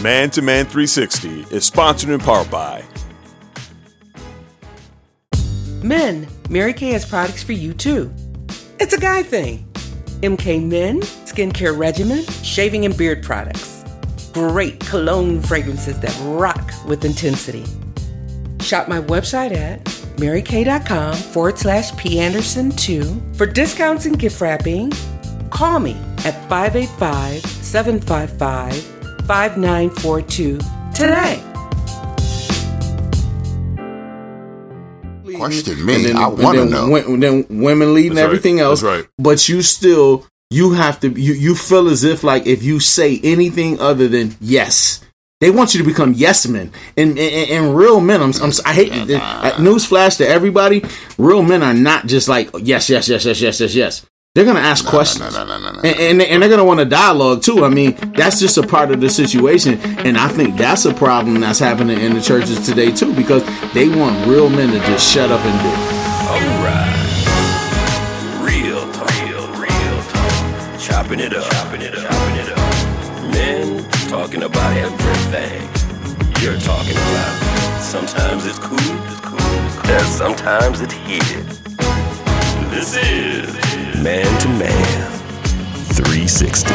Man to Man 360 is sponsored and powered by Men, Mary Kay has products for you too. It's a guy thing. MK Men, skincare regimen, shaving and beard products. Great cologne fragrances that rock with intensity. Shop my website at marykay.com forward slash P Anderson 2 for discounts and gift wrapping. Call me at 585 755 5942 today. Question me. And then, I want to know. wo- then women leading That's right. everything else. That's right. But you still, you have to, you, you feel as if like if you say anything other than yes, they want you to become yes men. And, and, and real men, I'm, I'm I hate it. Uh, Newsflash to everybody: real men are not just like yes, yes, yes, yes, yes, yes, yes. They're gonna ask questions, no, no, no, no, no. And, and and they're gonna want a dialogue too. I mean, that's just a part of the situation, and I think that's a problem that's happening in the churches today too, because they want real men to just shut up and do. Alright. Real talk. Real, real talk. Chopping it up. Chopping it up. Chopping it up. Men talking about everything you're talking about. Sometimes it's cool. It's cool. And sometimes it's heated. This is Man to Man 360.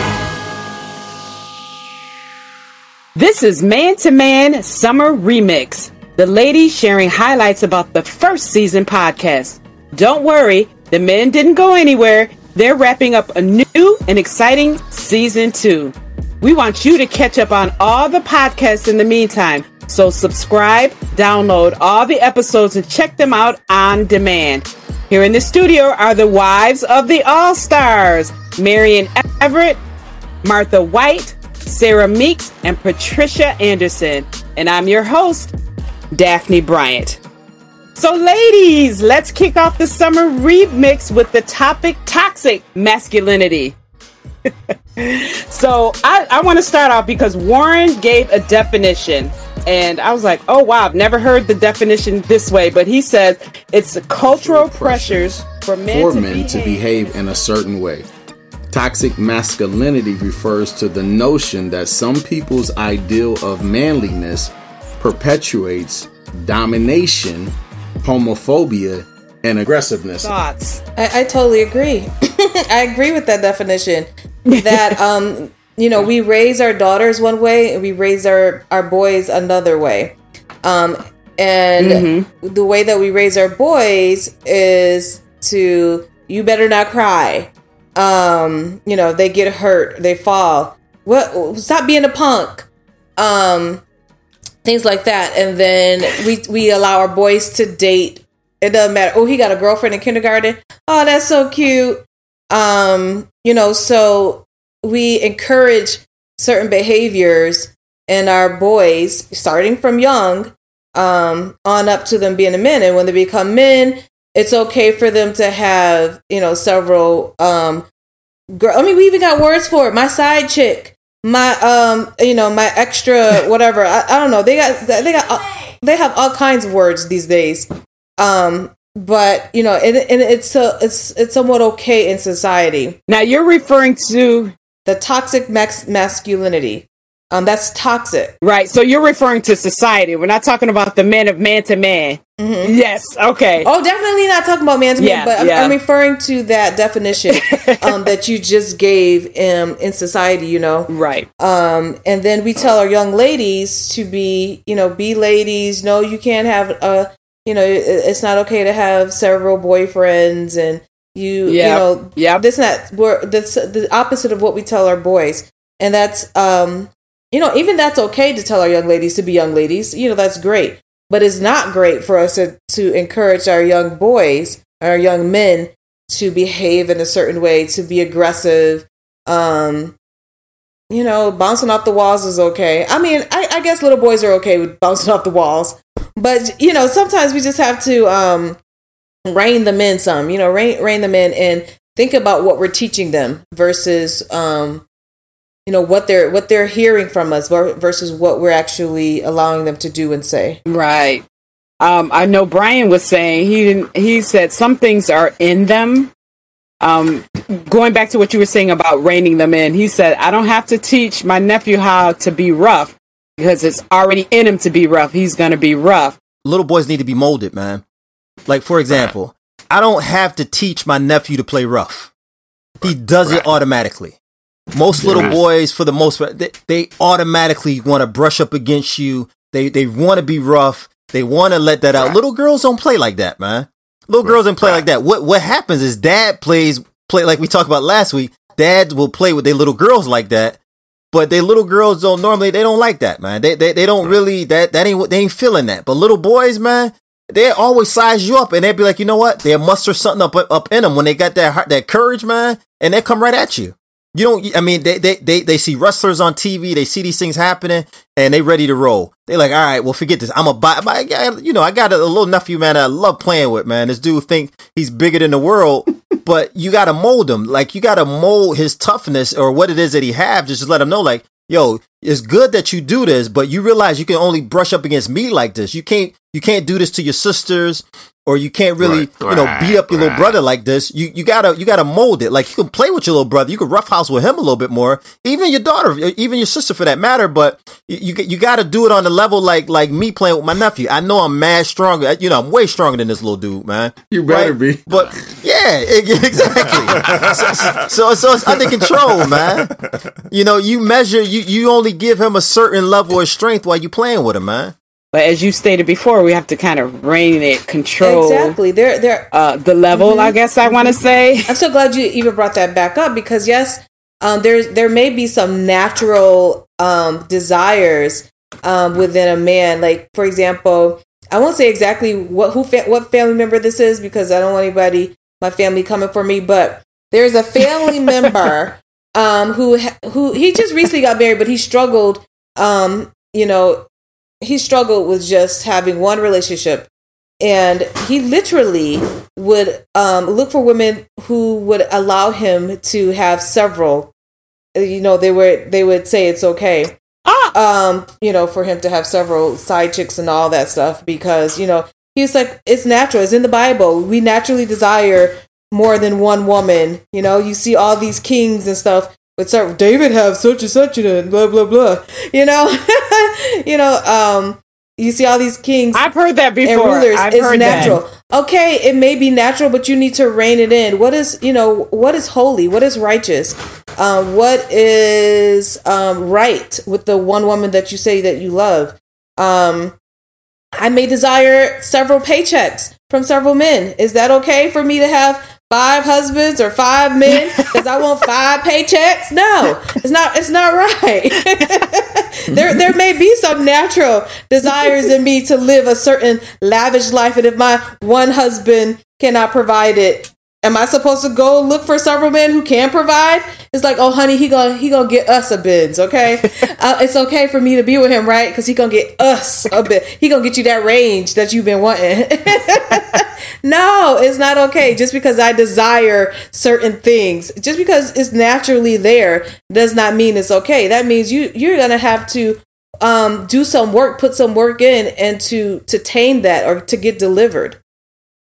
This is Man to Man Summer Remix. The ladies sharing highlights about the first season podcast. Don't worry, the men didn't go anywhere. They're wrapping up a new and exciting season two. We want you to catch up on all the podcasts in the meantime. So subscribe, download all the episodes, and check them out on demand. Here in the studio are the wives of the All Stars, Marion Everett, Martha White, Sarah Meeks, and Patricia Anderson. And I'm your host, Daphne Bryant. So, ladies, let's kick off the summer remix with the topic toxic masculinity. so, I, I want to start off because Warren gave a definition. And I was like, oh, wow, I've never heard the definition this way. But he says it's the cultural pressures for men, for to, men behave. to behave in a certain way. Toxic masculinity refers to the notion that some people's ideal of manliness perpetuates domination, homophobia, and aggressiveness. Thoughts. I, I totally agree. I agree with that definition. That um, you know, we raise our daughters one way and we raise our our boys another way. Um, and the way that we raise our boys is to you better not cry. Um, you know, they get hurt, they fall. What? Stop being a punk. Um, things like that. And then we we allow our boys to date. It doesn't matter. Oh, he got a girlfriend in kindergarten. Oh, that's so cute. Um, you know, so we encourage certain behaviors in our boys, starting from young, um, on up to them being a men. And when they become men, it's okay for them to have, you know, several um girl I mean we even got words for it. My side chick, my um, you know, my extra whatever. I, I don't know. They got they got uh, they have all kinds of words these days. Um, but you know, and, and it's a, it's it's somewhat okay in society. Now you're referring to The toxic max- masculinity. Um, that's toxic. right. So you're referring to society. We're not talking about the men of man to man. Yes. Okay. Oh, definitely not talking about man to man, but I'm, yeah. I'm referring to that definition um, that you just gave um, in society. You know, Right. um, and then we tell our young ladies to be, you know, be ladies. No, you can't have a, you know, it's not okay to have several boyfriends, and you, you know, yeah This not we're that's the opposite of what we tell our boys, and that's, um, you know, even that's okay to tell our young ladies to be young ladies. You know, that's great, but it's not great for us to to encourage our young boys, our young men, to behave in a certain way, to be aggressive. Um, you know, bouncing off the walls is okay. I mean, I, I guess little boys are okay with bouncing off the walls, but you know, sometimes we just have to um, rein them in some. You know, rein rein them in and think about what we're teaching them versus um, you know what they're what they're hearing from us versus what we're actually allowing them to do and say. Right. Um, I know Brian was saying he didn't. He said some things are in them. Um, going back to what you were saying about reining them in, he said I don't have to teach my nephew how to be rough. because it's already in him to be rough. He's gonna be rough. Little boys need to be molded, man. Like for example, I don't have to teach my nephew to play rough. He does it automatically. Most little Right. boys, for the most part, they, they automatically want to brush up against you. They they want to be rough. They want to let that out. Little girls don't play like that, man. Little girls don't play like that. What what happens is dad plays play like we talked about last week. Dads will play with their little girls like that, but they little girls don't normally they don't like that, man. They they, they don't really that that ain't they ain't feeling that. But little boys, man, they always size you up and they'd be like, you know what? They'll muster something up up in them when they got that heart, that courage, man, and they come right at you. You don't. I mean, they, they they they see wrestlers on TV. They see these things happening, and they ready to roll. They like, all right, well, forget this. I'm a buy. My, you know, I got a, little nephew, man. That I love playing with, man. This dude think he's bigger than the world, but you got to mold him. Like you got to mold his toughness or what it is that he have. Just let him know, like, yo, it's good that you do this, but you realize you can only brush up against me like this. You can't you can't do this to your sisters, or you can't really Right, you know beat up your little brother like this. You you gotta you gotta mold it. Like you can play with your little brother, you can roughhouse with him a little bit more. Even your daughter, even your sister for that matter. But you you, you got to do it on the level like like me playing with my nephew. I know I'm mad stronger. You know I'm way stronger than this little dude, man. You better be. But yeah, exactly. so, so so it's under control, man. You know you measure you you only give him a certain level of strength while you playing with him, man. But as you stated before, we have to kind of rein it, control Exactly. There, there. uh, the level. I guess I want to say. I'm so glad you even brought that back up because yes, um, there there may be some natural um, desires um, within a man. Like for example, I won't say exactly what who fa- what family member this is because I don't want anybody my family coming for me. But there's a family member um, who who he just recently got married, but he struggled. Um, you know, he struggled with just having one relationship. And he literally would um, look for women who would allow him to have several. You know they were they would say it's okay um you know for him to have several side chicks and all that stuff because you know he's like it's natural. It's in the bible. We naturally desire more than one woman. You know you see all these kings and stuff but sir david have such and such and blah blah blah. You know you know um you see all these kings I've heard that and before. rulers I've it's natural That. okay it may be natural but you need to rein it in. What is you know what is holy? What is righteous? Um, what is um, right with the one woman that you say that you love? Um, i may desire several paychecks from several men. Is that okay for me to have five husbands or five men? Because i want five paychecks? No it's not it's not right. There there may be some natural desires in me to live a certain lavish life and if my one husband cannot provide it am i supposed to go look for several men who can provide it's like oh honey he gonna he gonna get us a Benz okay? Uh, it's okay for me to be with him right? Because he gonna get us a bit he gonna get you that range that you've been wanting. No it's not okay. Just because i desire certain things just because it's naturally there does not mean it's okay. That means you you're gonna have to um do some work put some work in and to to tame that or to get delivered.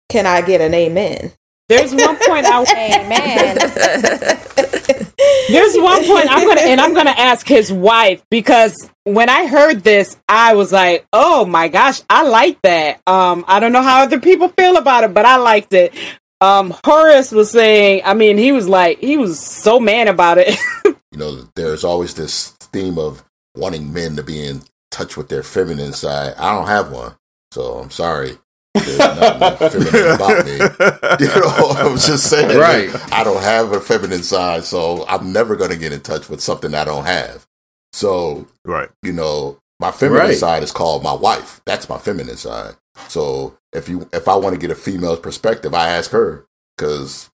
Can i get an amen? There's one point I want. Amen. There's one point I'm gonna and I'm gonna ask his wife because when I heard this, I was like, "Oh my gosh, I like that." Um, I don't know how other people feel about it, but I liked it. Um, Horace was saying, I mean, he was like, he was so man about it. you know, there's always this theme of wanting men to be in touch with their feminine side. I don't have one, so I'm sorry. There's nothing feminine about me. You know, I was just saying, Right. I don't have a feminine side, so I'm never going to get in touch with something I don't have. So, Right. you know, my feminine Right. side is called my wife. That's my feminine side. So, if you if I want to get a female's perspective, I ask her because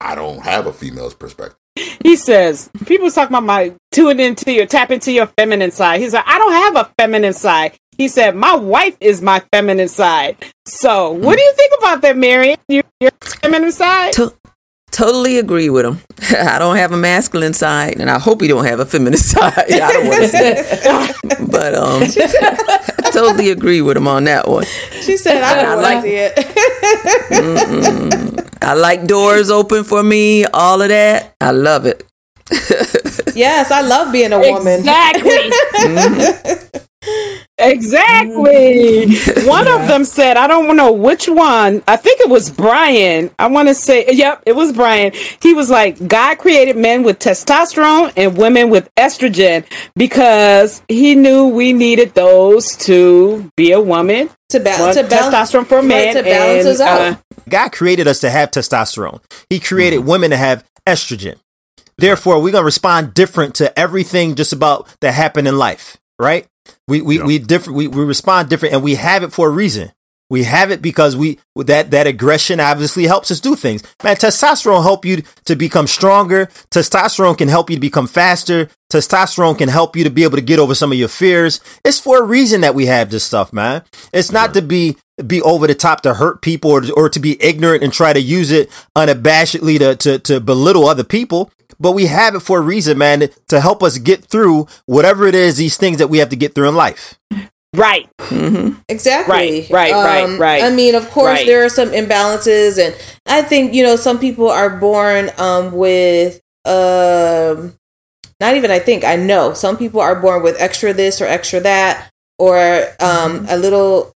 I don't have a female's perspective. he says, people talk about my tune into your tap into your feminine side. He's like, I don't have a feminine side. He said, my wife is my feminine side. So, what do you think about that, Mary? Your, your feminine side? To- totally agree with him. I don't have a masculine side, and I hope he don't have a feminine side. I don't want to say, it. but um, I totally agree with him on that one. she said i I don't want like- see it I like doors open for me, all of that. I love it. yes i love being a woman Exactly. Exactly. one of them said, I don't know which one. I think it was Brian. I want to say, yep, it was Brian. He was like, God created men with testosterone and women with estrogen because he knew we needed those to be a woman. To, ba- One to balance testosterone for a man. to balance and, us out. uh, God created us to have testosterone. He created women to have estrogen. Therefore, we're gonna respond different to everything just about that happened in life, right? We we we different. We, we respond different, and we have it for a reason. We have it because we that that aggression obviously helps us do things. Man, testosterone help you to become stronger. Testosterone can help you to become faster. Testosterone can help you to be able to get over some of your fears. It's for a reason that we have this stuff, man. It's not to be be over the top to hurt people or, or to be ignorant and try to use it unabashedly to, to to belittle other people. But we have it for a reason, man, to help us get through whatever it is, these things that we have to get through in life. right. Exactly. Right, right, right, right, I mean, of course, right. there are some imbalances, and I think you know some people are born um, with um, not even. I think I know some people are born with extra this or extra that, or um, Mm-hmm. a little,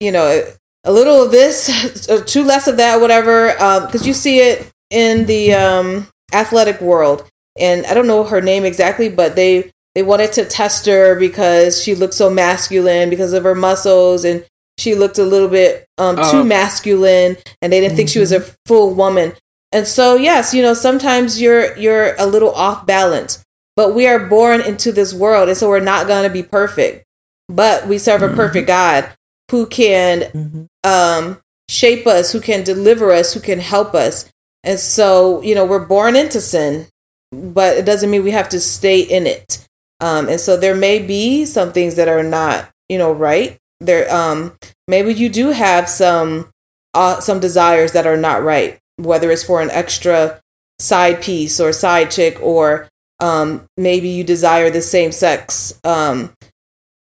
you know, a little of this, or too less of that, whatever. Because you see it in the um, athletic world, and I don't know her name exactly, but they they wanted to test her because she looked so masculine because of her muscles and she looked a little bit um, Oh. too masculine and they didn't think she was a full woman. And so yes you know sometimes you're you're a little off balance but we are born into this world and so we're not going to be perfect but we serve a perfect god who can um, shape us who can deliver us who can help us and so you know we're born into sin but it doesn't mean we have to stay in it. Um, and so there may be some things that are not you know right. There um maybe you do have some uh, some desires that are not right whether it's for an extra side piece or side chick or um maybe you desire the same sex. Um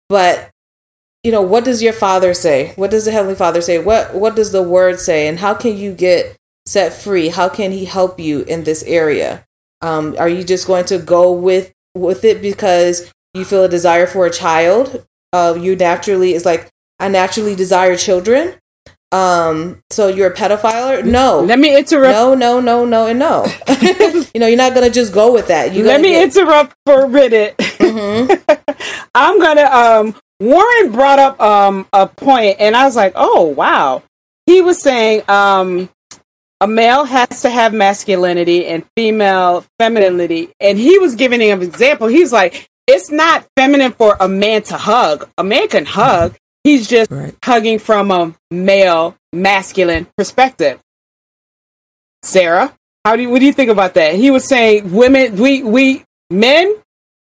but you know what does your father say? What does the heavenly father say? What what does the word say? And how can you get set free how can he help you in this area um are you just going to go with with it because you feel a desire for a child uh you naturally is like i naturally desire children um so you're a pedophile no Let me interrupt. no no no no and no you know you're not gonna just go with that you Let me get, interrupt for a minute. Mhm. I'm gonna um Warren brought up um a point and I was like, oh wow. He was saying um a male has to have masculinity and female femininity. And he was giving an example. He's like, it's not feminine for a man to hug. A man can hug. He's just Right. hugging from a male masculine perspective. Sarah, how do you, what do you think about that? He was saying women, we, we, men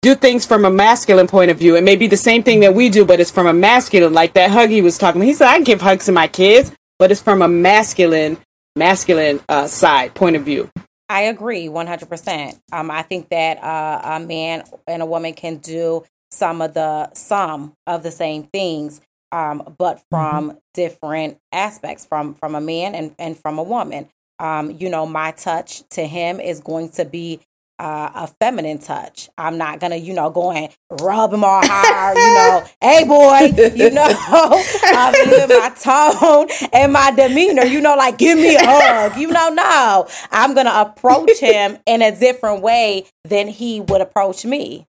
do things from a masculine point of view. It may be the same thing that we do, but it's from a masculine, like that hug he was talking. He said, I give hugs to my kids, but it's from a masculine, masculine uh, side point of view. I agree 100%. Um, I think that uh, a man and a woman can do some of the some of the same things, um, but from different aspects from from a man and, and from a woman. Um, you know, my touch to him is going to be uh, a feminine touch. I'm not gonna, you know, go and rub him all hard, you know, hey boy, you know, um, even my tone and my demeanor, you know, like give me a hug, you know, no, I'm gonna approach him in a different way than he would approach me.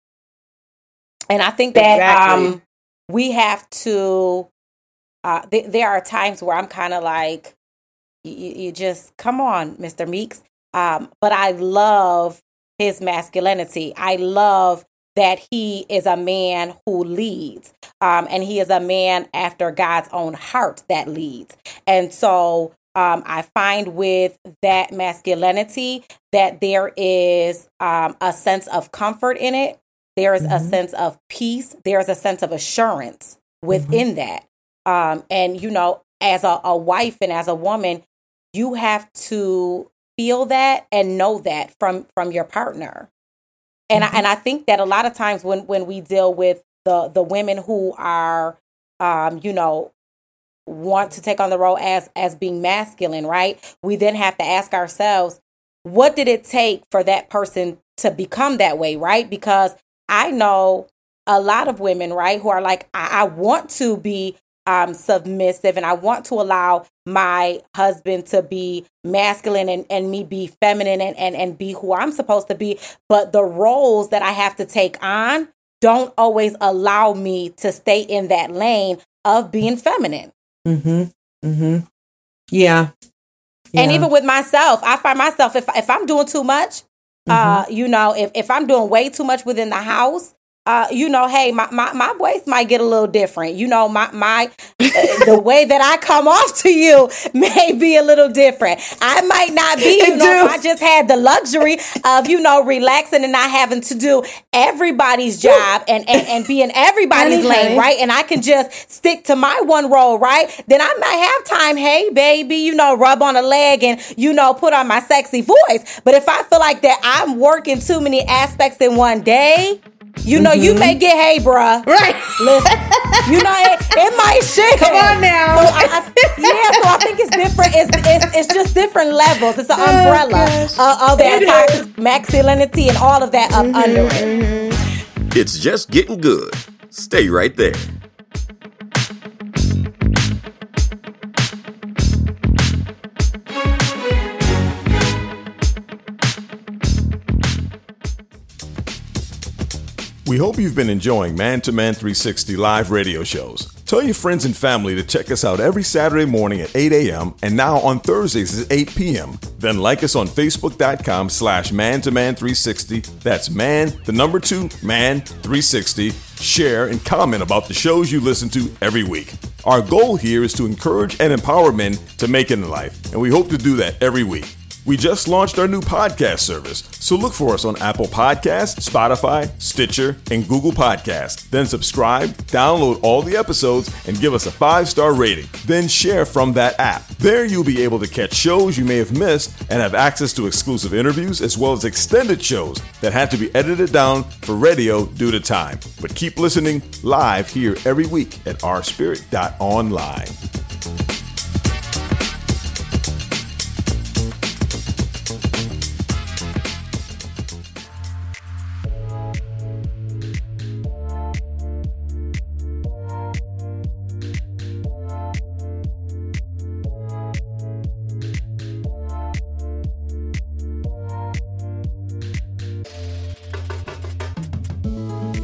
And I think that Exactly. um, we have to. Uh, th- there are times where I'm kind of like, you, you just come on, Mr. Meeks. Um, but I love his masculinity. I love that he is a man who leads, um, and he is a man after God's own heart that leads. And so um, I find with that masculinity that there is um, a sense of comfort in it. There is a sense of peace. There is a sense of assurance within that. Um, and you know, as a, a wife and as a woman, you have to feel that and know that from from your partner. And I, and I think that a lot of times when when we deal with the the women who are, um, you know, want to take on the role as as being masculine, right? We then have to ask ourselves, what did it take for that person to become that way, right? Because I know a lot of women, right, who are like, I, I want to be um, submissive and I want to allow my husband to be masculine and, and me be feminine and, and, and be who I'm supposed to be. But the roles that I have to take on don't always allow me to stay in that lane of being feminine. Mm-hmm. Mm-hmm. Yeah. And even with myself, I find myself if if I'm doing too much, uh, Mm-hmm. you know, if if I'm doing way too much within the house, uh, you know, hey, my, my my voice might get a little different. You know, my my the way that I come off to you may be a little different. I might not be, you know, if I just had the luxury of, you know, relaxing and not having to do everybody's job and and, and be in everybody's lane, right? And I can just stick to my one role, right? Then I might have time, hey, baby, you know, rub on a leg and, you know, put on my sexy voice. But if I feel like that I'm working too many aspects in one day, you know, you mm-hmm. may get, hey, bruh. Right. Listen, you know, it, it might shake. Come on now. So I, I, yeah, so I think it's different. It's, it's, it's just different levels. It's an oh, umbrella gosh. of, of that toxic masculinity and all of that up mm-hmm, under it. Mm-hmm. It's just getting good. Stay right there. We hope you've been enjoying Man to Man 360 live radio shows. Tell your friends and family to check us out every Saturday morning at 8 a.m. and now on Thursdays at 8 p.m. Then like us on Facebook.com slash Man to Man 360. That's man, the number two, man 360. Share and comment about the shows you listen to every week. Our goal here is to encourage and empower men to make it in life, and we hope to do that every week. We just launched our new podcast service, so look for us on Apple Podcasts, Spotify, Stitcher, and Google Podcasts. Then subscribe, download all the episodes, and give us a five star rating. Then share from that app. There you'll be able to catch shows you may have missed and have access to exclusive interviews as well as extended shows that had to be edited down for radio due to time. But keep listening live here every week at ourspirit.online.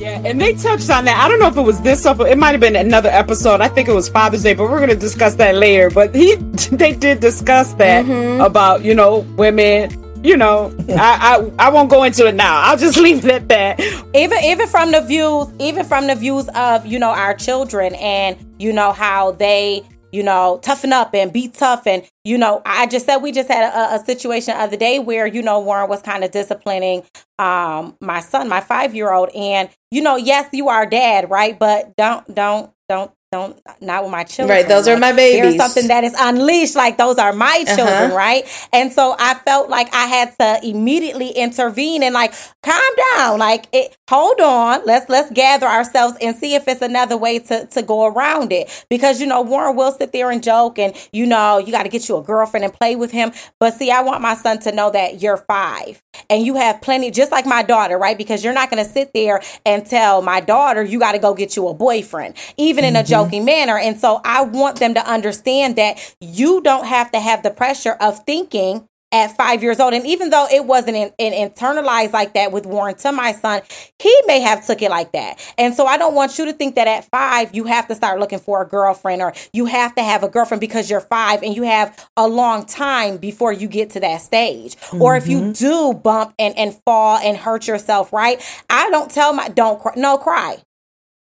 Yeah, and they touched on that. I don't know if it was this or it might have been another episode. I think it was Father's Day, but we're going to discuss that later. But he, they did discuss that mm-hmm. about you know women. You know, I, I I won't go into it now. I'll just leave it at that. even even from the views even from the views of you know our children and you know how they you know toughen up and be tough. And you know i just said we just had a, a situation the other day where you know warren was kind of disciplining um my son my five year old and you know yes you are dad right? But don't don't don't don't not with my children. Right, those are my babies. there's something that is unleashed. Like those are my children Uh-huh. right? And so i felt like i had to immediately intervene and like calm down. Like it hold on. Let's let's gather ourselves and see if it's another way to to go around it. Because you know warren will sit there and joke and you know you got to get you a girlfriend and play with him. But see i want my son to know that you're five and you have plenty just like my daughter right? Because you're not going to sit there and tell my daughter you got to go get you a boyfriend even in a mm-hmm. joking manner. And so i want them to understand that you don't have to have the pressure of thinking at five years old. And even though it wasn't in, in internalized like that with warren to my son he may have took it like that. And so i don't want you to think that at five you have to start looking for a girlfriend or you have to have a girlfriend because you're five and you have a long time before you get to that stage. Or if you mm-hmm. do bump and, and fall and hurt yourself right? I don't tell my don't cry no cry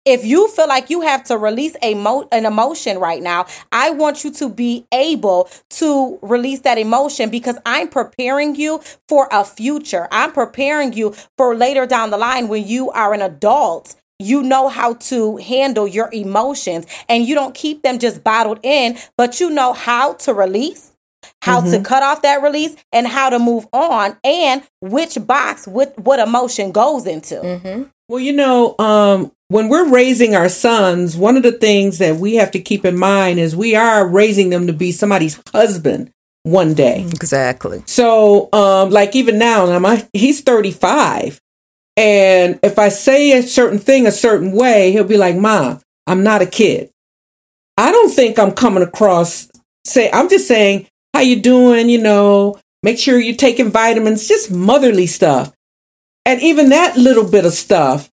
if you feel like you have to release a mo- an emotion right now, I want you to be able to release that emotion because I'm preparing you for a future. I'm preparing you for later down the line when you are an adult. You know how to handle your emotions and you don't keep them just bottled in, but you know how to release, how to cut off that release, and how to move on, and which box with what emotion goes into. Well, you know, um, when we're raising our sons, one of the things that we have to keep in mind is we are raising them to be somebody's husband one day. Exactly. So, um, like even now, now my he's 35, And if I say a certain thing a certain way, he'll be like, Mom, I'm not a kid. I don't think I'm coming across say I'm just saying, how you doing, you know, make sure you're taking vitamins, just motherly stuff. And even that little bit of stuff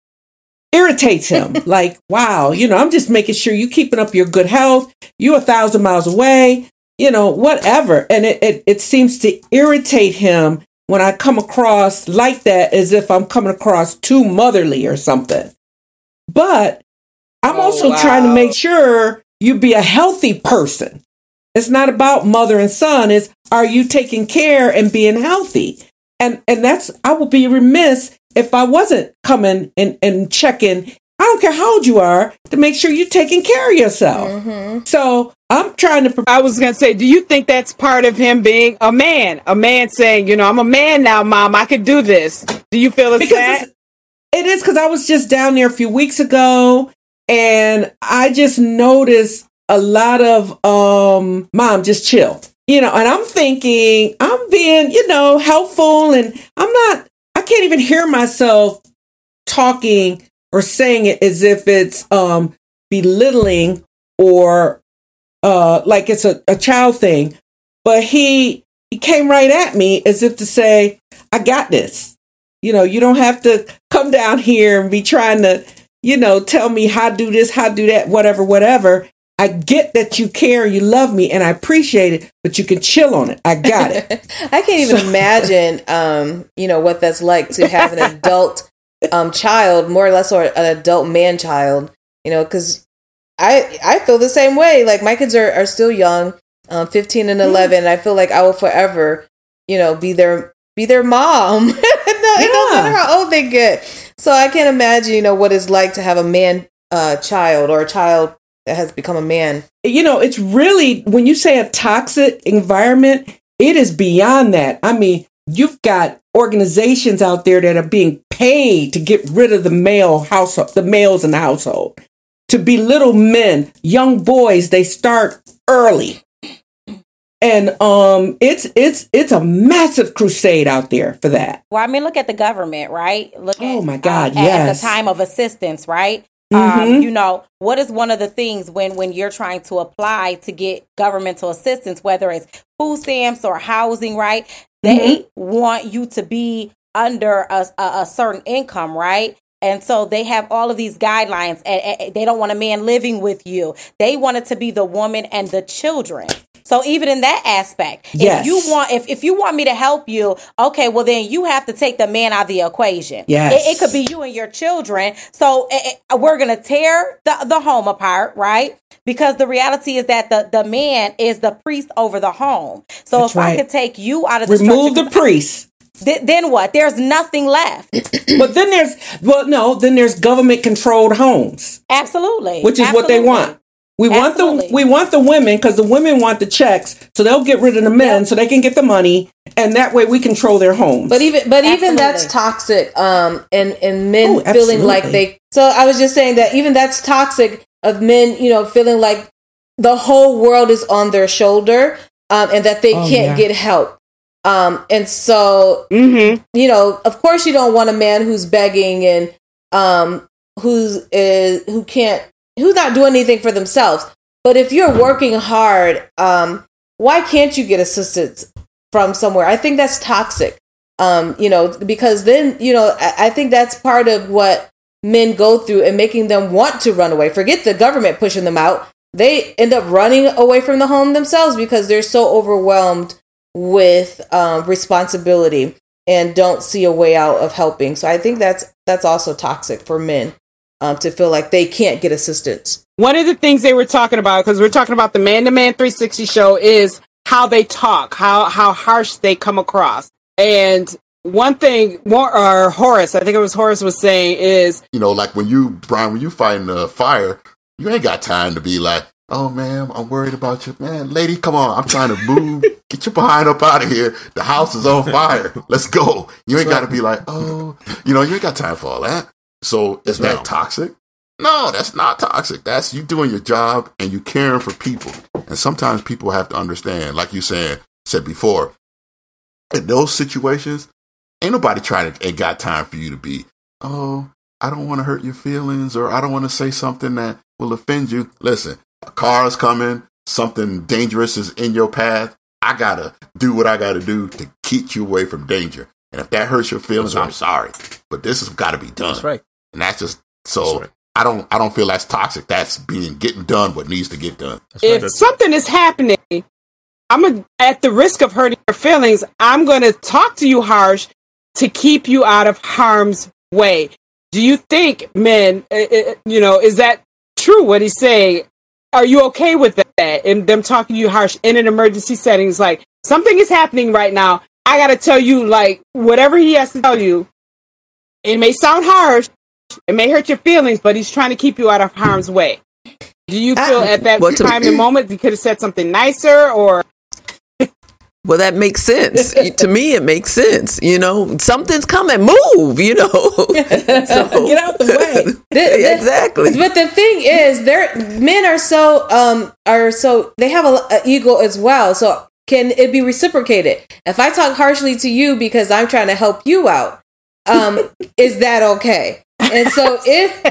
irritates him. like, wow, you know, I'm just making sure you keeping up your good health. You a thousand miles away, you know, whatever. And it, it, it seems to irritate him when I come across like that as if I'm coming across too motherly or something. But I'm Oh, also wow. trying to make sure you be a healthy person. It's not about mother and son. It's are you taking care and being healthy? And and that's I would be remiss if I wasn't coming and, and checking. I don't care how old you are to make sure you're taking care of yourself. Mm-hmm. So I'm trying to. I was gonna say, do you think that's part of him being a man? A man saying, you know, I'm a man now, mom. I could do this. Do you feel it's because that? it's- it is because I was just down there a few weeks ago and I just noticed a lot of um mom just chill. You know, and I'm thinking I'm being, you know, helpful and I'm not I can't even hear myself talking or saying it as if it's um belittling or uh like it's a, a child thing. But he he came right at me as if to say, I got this. You know, you don't have to come down here and be trying to, you know, tell me how to do this, how do that, whatever, whatever. I get that you care, you love me, and I appreciate it, but you can chill on it. I got it. I can't even imagine, um, you know, what that's like to have an adult um, child, more or less, or an adult man child. You know, because I I feel the same way. Like my kids are are still young, um, fifteen and eleven. And I feel like I will forever, you know, be their be their mom. no, it doesn't matter how old they get. So I can't imagine, you know, what it's like to have a man uh, child or a child that has become a man. you know, it's really when you say a toxic environment, it is beyond that. I mean, you've got organizations out there that are being paid to get rid of the male household, the males in the household, to belittle men, young boys. They start early, and um, it's it's it's a massive crusade out there for that. Well, I mean, look at the government, right? Look at Oh my God, at, at the time of assistance, right? Mhm. Um, you know, what is one of the things when when you're trying to apply to get governmental assistance, whether it's food stamps or housing, right? They Mm-hmm. want you to be under a, a, a certain income, right? And so they have all of these guidelines, and, and they don't want a man living with you. They want it to be the woman and the children. So even in that aspect, Yes. if you want, if, if you want me to help you, okay, well then you have to take the man out of the equation. Yes. it, it could be you and your children. So eh, eh, we're gonna tear the the home apart, right? Because the reality is that the the man is the priest over the home. So That's if I could take you out of the Remove the priest. th- then what? There's nothing left. but then there's well, no, then there's government controlled homes. Absolutely, which is what they want. We want the we want the women because the women want the checks, so they'll get rid of the men so they can get the money, and that way we control their homes. But even but even that's toxic. Um, and and men Oh, feeling like they. So I was just saying that even that's toxic of men. You know, feeling like the whole world is on their shoulder, um, and that they Oh, can't yeah. get help. Um, and so Mm-hmm. you know, of course, you don't want a man who's begging and um, who's is who can't who's not doing anything for themselves. But if you're working hard, um, why can't you get assistance from somewhere? I think that's toxic. Um, you know, because then you know, I, I think that's part of what men go through and making them want to run away. Forget the government pushing them out. They end up running away from the home themselves because they're so overwhelmed with um, responsibility and don't see a way out of helping. So I think that's that's also toxic for men um, to feel like they can't get assistance. One of the things they were talking about, because we're talking about the Man to Man 360 show, is how they talk, how how harsh they come across. And one thing, more or Horace, I think it was Horace was saying is, You know, like when you, Brian, when you fighting a fire, you ain't got time to be like, oh, man, I'm worried about you. Man, lady, come on. I'm trying to move. Get your behind up out of here. The house is on fire. Let's go. You ain't got to be like, oh, you know, you ain't got time for all that. So is that toxic? No, that's not toxic. That's you doing your job and you caring for people. And sometimes people have to understand, like you said, said before, in those situations, ain't nobody trying to ain't got time for you to be oh, I don't want to hurt your feelings or I don't want to say something that will offend you. Listen, a car is coming, something dangerous is in your path. I gotta do what I gotta do to keep you away from danger. And if that hurts your feelings, right. I'm sorry, but this has got to be done. That's right. And that's just so. That's right. I don't. I don't feel that's toxic. That's being getting done what needs to get done. if something is happening, I'm a, at the risk of hurting your feelings. I'm going to talk to you harsh to keep you out of harm's way. Do you think, men, uh, uh, you know, is that true? What he's saying? Are you okay with that? And them talking to you harsh in an emergency setting is like something is happening right now. I got to tell you, like whatever he has to tell you. It may sound harsh. It may hurt your feelings, but he's trying to keep you out of harm's way. Do you feel at that Well, to- time and moment you could have said something nicer or Well, that makes sense. to me, it makes sense. You know, something's coming. Move. You know. so, Get out the way. The- the- exactly. But the thing is, they're men are so um are so they have a, a ego as well. So can it be reciprocated? If I talk harshly to you because I'm trying to help you out, um, is that okay? And so if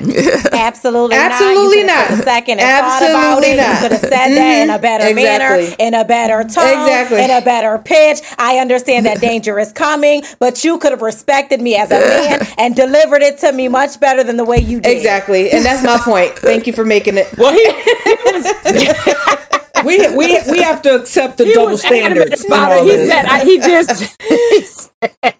Absolutely, Absolutely not. You could've took not. Second and thought about Absolutely it. not. You could have said that in a better Mhm. manner, in a better tone, Exactly. in a better pitch. I understand that danger is coming, but you could have respected me as a man and delivered it to me much better than the way you did. exactly, and that's my point. Thank you for making it. well he, we we we have to accept the he double was standards. about it. He said I, he just he, said-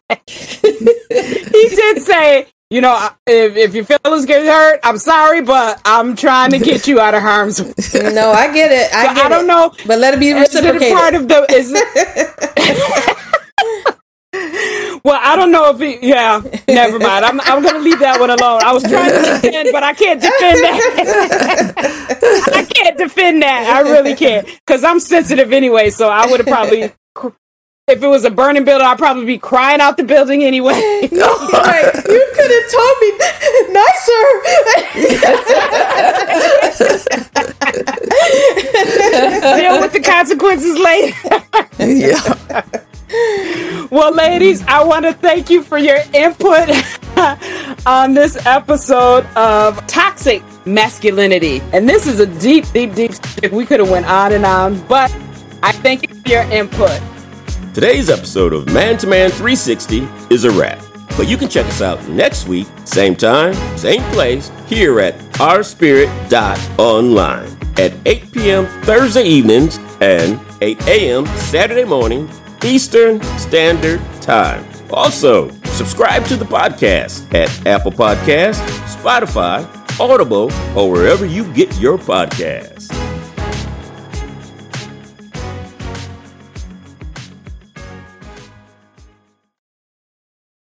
he did say you know if, if your feelings get hurt I'm sorry but I'm trying to get you out of harm's way. No, I get it. I So get I don't it. know but let it be it reciprocated. part of the is it Well, I don't know if he. Yeah, never mind. I'm I'm gonna leave that one alone. I was trying to defend, but I can't defend that. I can't defend that. I really can't because I'm sensitive anyway. So I would have probably, if it was a burning building, I'd probably be crying out the building anyway. Right. You could have told me nicer. Deal with the consequences later. yeah. Well, ladies, I want to thank you for your input on this episode of Toxic Masculinity. And this is a deep, deep, deep. We could have went on and on, but I thank you for your input. Today's episode of Man to Man 360 is a wrap. But you can check us out next week, same time, same place, here at ourspirit.online at 8 p.m. Thursday evenings and 8 a.m. Saturday morning, Eastern Standard Time. Also, subscribe to the podcast at Apple Podcasts, Spotify, Audible, or wherever you get your podcasts.